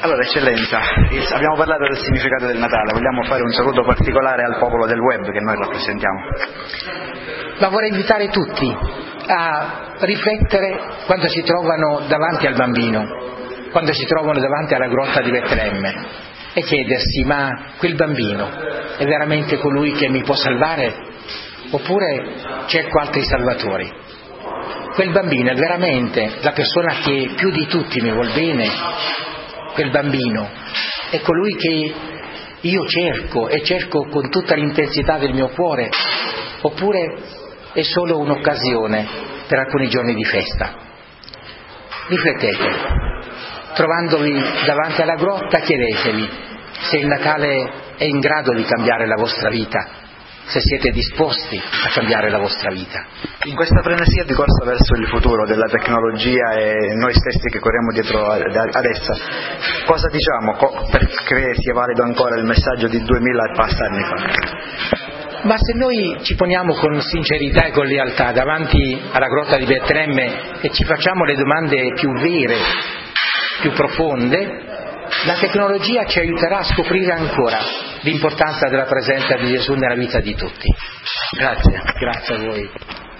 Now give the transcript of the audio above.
Allora, eccellenza, abbiamo parlato del significato del Natale, vogliamo fare un saluto particolare al popolo del web che noi rappresentiamo. Ma vorrei invitare tutti a riflettere quando si trovano davanti al bambino, quando si trovano davanti alla grotta di Betlemme e chiedersi ma quel bambino è veramente colui che mi può salvare oppure cerco altri salvatori? Quel bambino è veramente la persona che più di tutti mi vuol bene quel bambino, è colui che io cerco e cerco con tutta l'intensità del mio cuore, oppure è solo un'occasione per alcuni giorni di festa. Riflettete, trovandovi davanti alla grotta chiedetevi se il Natale è in grado di cambiare la vostra vita se siete disposti a cambiare la vostra vita. In questa frenesia di corsa verso il futuro della tecnologia e noi stessi che corriamo dietro ad essa, cosa diciamo perché sia valido ancora il messaggio di 2000 e passa anni fa? Ma se noi ci poniamo con sincerità e con lealtà davanti alla grotta di Betlemme e ci facciamo le domande più vere, più profonde, la tecnologia ci aiuterà a scoprire ancora l'importanza della presenza di Gesù nella vita di tutti. Grazie, grazie a voi.